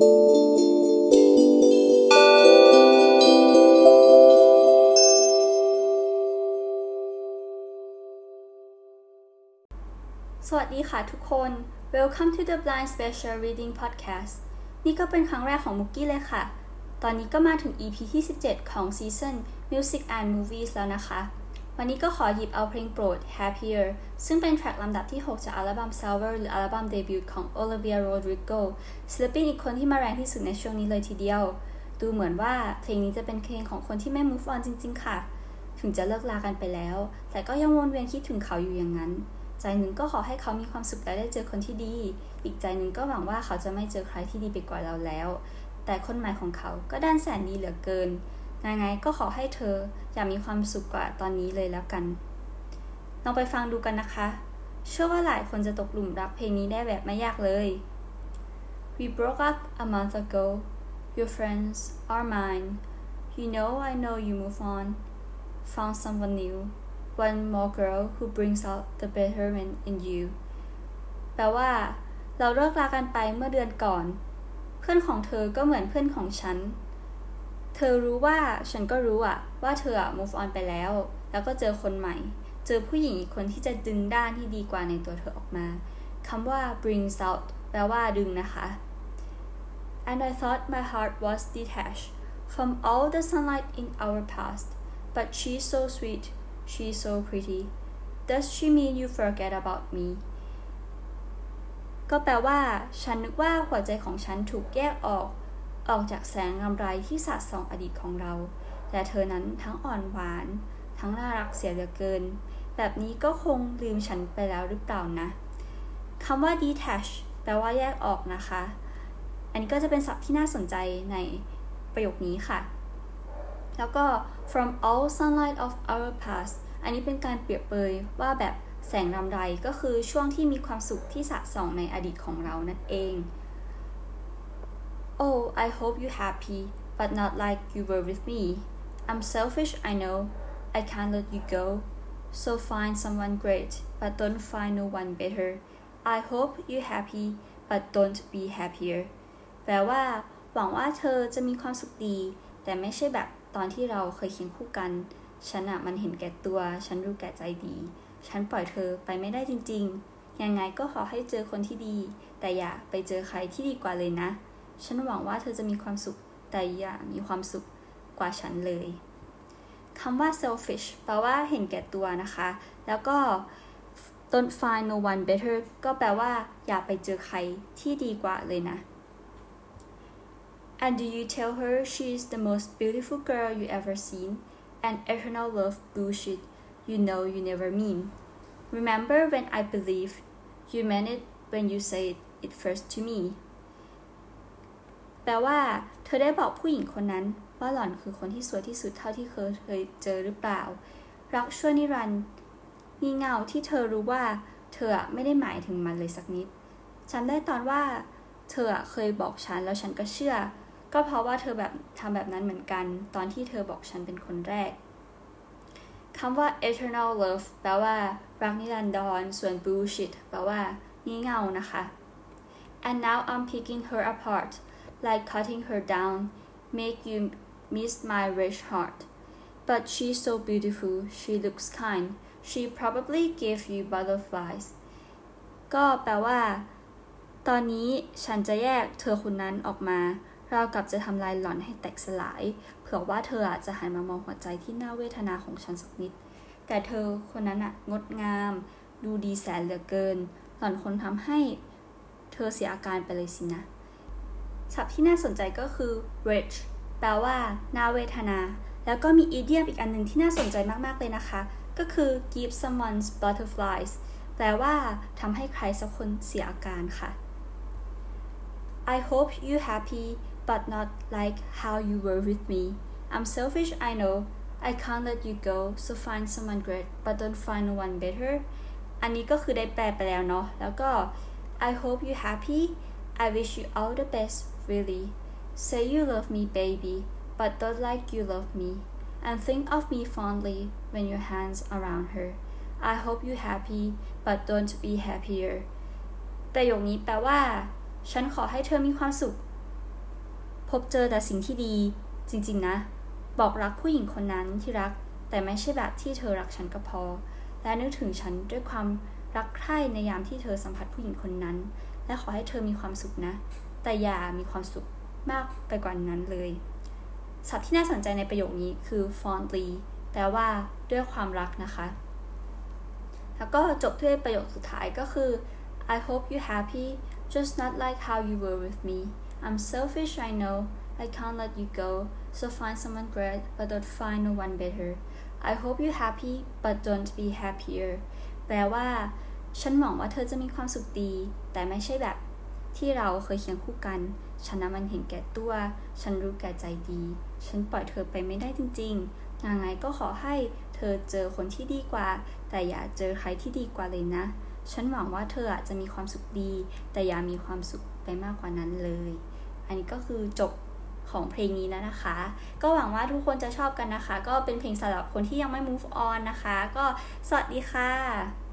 สวัสดีค่ะทุกคน Welcome to the Blind Special Reading Podcast นี่ก็เป็นครั้งแรกของมุกกี้เลยค่ะ ตอนนี้ก็มาถึง EP ที่ 17 ของซีซัน Music and Movies แล้วนะคะ วันนี้ก็ขอหยิบเอาเพลงโปรด Happier ซึ่งเป็นแทร็กลำดับที่ 6 จากอัลบั้ม Silver หรืออัลบั้มเดบิวต์ของ Olivia Rodrigo ศิลปินอีกคนที่มาแรงที่สุดในช่วงนี้เลยทีเดียว ดูเหมือนว่าเพลงนี้จะเป็นเพลงของคนที่ไม่ move on จริง ๆ ค่ะ ถึงจะเลิกลากันไปแล้ว แต่ก็ยังวนเวียนคิดถึงเขาอยู่อย่างนั้น ใจหนึ่งก็ขอให้เขามีความสุขและได้เจอคนที่ดี อีกใจหนึ่งก็หวังว่าเขาจะไม่เจอใครที่ดีไปกว่าเราแล้ว แต่คนใหม่ของเขาก็ด้านแสนดีเหลือเกิน ยังไงก็ขอให้เธออยากมีความสุขกว่าตอนนี้เลยแล้วกันลองไปฟังดูกันนะคะ เชื่อว่าหลายคนจะตกหลุมรักเพลงนี้ได้แบบไม่ยากเลย We broke up a month ago Your friends are mine You know I know you move on Found someone new One more girl who brings out the betterment in you แปลว่า เราเลิกลากันไปเมื่อเดือนก่อน เพื่อนของเธอก็เหมือนเพื่อนของฉัน เธอรู้ว่าฉันก็รู้อะว่าเธออะ move on ไปแล้ว แล้วก็เจอคนใหม่ เจอผู้หญิงอีกคนที่จะดึงด้านที่ดีกว่าในตัวเธอออกมาคำว่า bring out แปลว่าดึงนะคะ and I thought my heart was detached from all the sunlight in our past but she's so sweet she's so pretty does she mean you forget about me ก็แปลว่า ฉันนึกว่าหัวใจของฉันถูกแยกออก ออกจากแสงรำไรที่สาดส่องอดีตของเรา แต่เธอนั้นทั้งอ่อนหวาน ทั้งน่ารักเสียเหลือเกิน แบบนี้ก็คงลืมฉันไปแล้วหรือเปล่านะคำว่า detach แปลว่าแยกออกนะคะ อันนี้ก็จะเป็นศัพท์ที่น่าสนใจในประโยคนี้ค่ะ แล้วก็ from all sunlight of our past อันนี้เป็นการเปรียบเปยว่าแบบแสงรำไรก็คือช่วงที่มีความสุขที่สะส่องในอดีตของเรานั่นเอง Oh I hope you're happy but not like you were with me I'm selfish I know I can't let you go so find someone great but don't find no one better I hope you're happy but don't be happier แปลว่า หวังว่าเธอจะมีความสุขดี แต่ไม่ใช่แบบตอนที่เราเคยเคียงคู่กัน ฉันอะมันเห็นแก่ตัว ฉันรู้แก่ใจดี ฉันปล่อยเธอไปไม่ได้จริง ๆ ยังไงก็ขอให้เจอคนที่ดี แต่อย่าไปเจอใครที่ดีกว่าเลยนะ ฉันหวังว่าเธอจะมีความสุข แต่อย่ามีความสุขกว่าฉันเลยคำว่า selfish แปลว่าเห็นแก่ตัวนะคะ แล้วก็ don't find no one better ก็แปลว่า อย่าไปเจอใครที่ดีกว่าเลยนะ And do you tell her she is the most beautiful girl you ever seen? And eternal love bullshit you know you never mean. Remember when I believe you meant it when you said it first to me. แปลว่าเธอได้บอกผู้หญิงคนนั้น ว่าหล่อนคือคนที่สวยที่สุดเท่าที่เคยเคยเจอหรือเปล่า รักชั่วนิรันดร์งีเงาที่เธอรู้ว่าเธอไม่ได้หมายถึงมันเลยสักนิดจำได้ตอนว่าเธอเคยบอกฉันแล้วฉันก็เชื่อ ก็เพราะว่าเธอแบบทำแบบนั้นเหมือนกัน ตอนที่เธอบอกฉันเป็นคนแรกคำว่า eternal love แปลว่า รักนิรันดร ส่วน bullshit แปลว่างี่เง่านะคะ and now I'm picking her apart like cutting her down make you miss my rich heart but she's so beautiful she looks kind she probably gave you butterflies ก็แปลว่า ตอนนี้ฉันจะแยกเธอคนนั้นออกมา เรากับจะทำลายหล่อนให้แตกสลาย เผื่อว่าเธออาจจะหันมามองหัวใจที่น่าเวทนาของฉันสักนิด แต่เธอคนนั้นอะงดงาม ดูดีแสนเหลือเกิน หล่อนคนทำให้ เธอเสียอาการไปเลยสินะ ศัพท์ที่น่าสนใจก็คือ rich แปลว่าน่าเวทนา แล้วก็มี idiom อีกอันหนึ่งที่น่าสนใจมาก ๆ เลยนะคะ ก็คือ give someone butterflies แปลว่าทำให้ใครสักคนเสียอาการค่ะ I hope you happy but not like how you were with me I'm selfish I know I can't let you go so find someone great but don't find no one better อันนี้ก็คือได้แปลไปแล้วเนาะ แล้วก็ I hope you happy I wish you all the best really say you love me baby but don't like you love me and think of me fondly when your hands around her I hope you happy but don't be happier ประโยคนี้แปลว่า ฉันขอให้เธอมีความสุข พบเจอแต่สิ่งที่ดี จริงๆนะ บอกรักผู้หญิงคนนั้นที่รัก แต่ไม่ใช่แบบที่เธอรักฉันก็พอ และนึกถึงฉันด้วยความรักใคร่ในยามที่เธอสัมผัสผู้หญิงคนนั้น และขอให้เธอมีความสุขนะ แต่อย่ามีความสุขมากไปกว่านั้นเลย ศัพท์ที่น่าสนใจในประโยคนี้คือ fondly แปลว่าด้วยความรักนะคะ แล้วก็จบด้วยประโยคสุดท้ายก็คือ I hope you happy just not like how you were with me I'm selfish I know I can't let you go so find someone great but don't find no one better I hope you happy but don't be happier แปลว่า ฉันหวังว่าเธอจะมีความสุขดี แต่ไม่ใช่แบบ ที่เราเคยเคียงคู่กัน ฉันนั้นมันเห็นแก่ตัว ฉันรู้แก่ใจดี ฉันปล่อยเธอไปไม่ได้จริงๆยังไงก็ขอให้เธอเจอคนที่ดีกว่า แต่อย่าเจอใครที่ดีกว่าเลยนะ ฉันหวังว่าเธออาจจะมีความสุขดี แต่อย่ามีความสุขไปมากกว่านั้นเลย อันนี้ก็คือจบของเพลงนี้แล้วนะคะ ก็หวังว่าทุกคนจะชอบกันนะคะ ก็เป็นเพลงสำหรับคนที่ยังไม่ move on นะคะ ก็สวัสดีค่ะ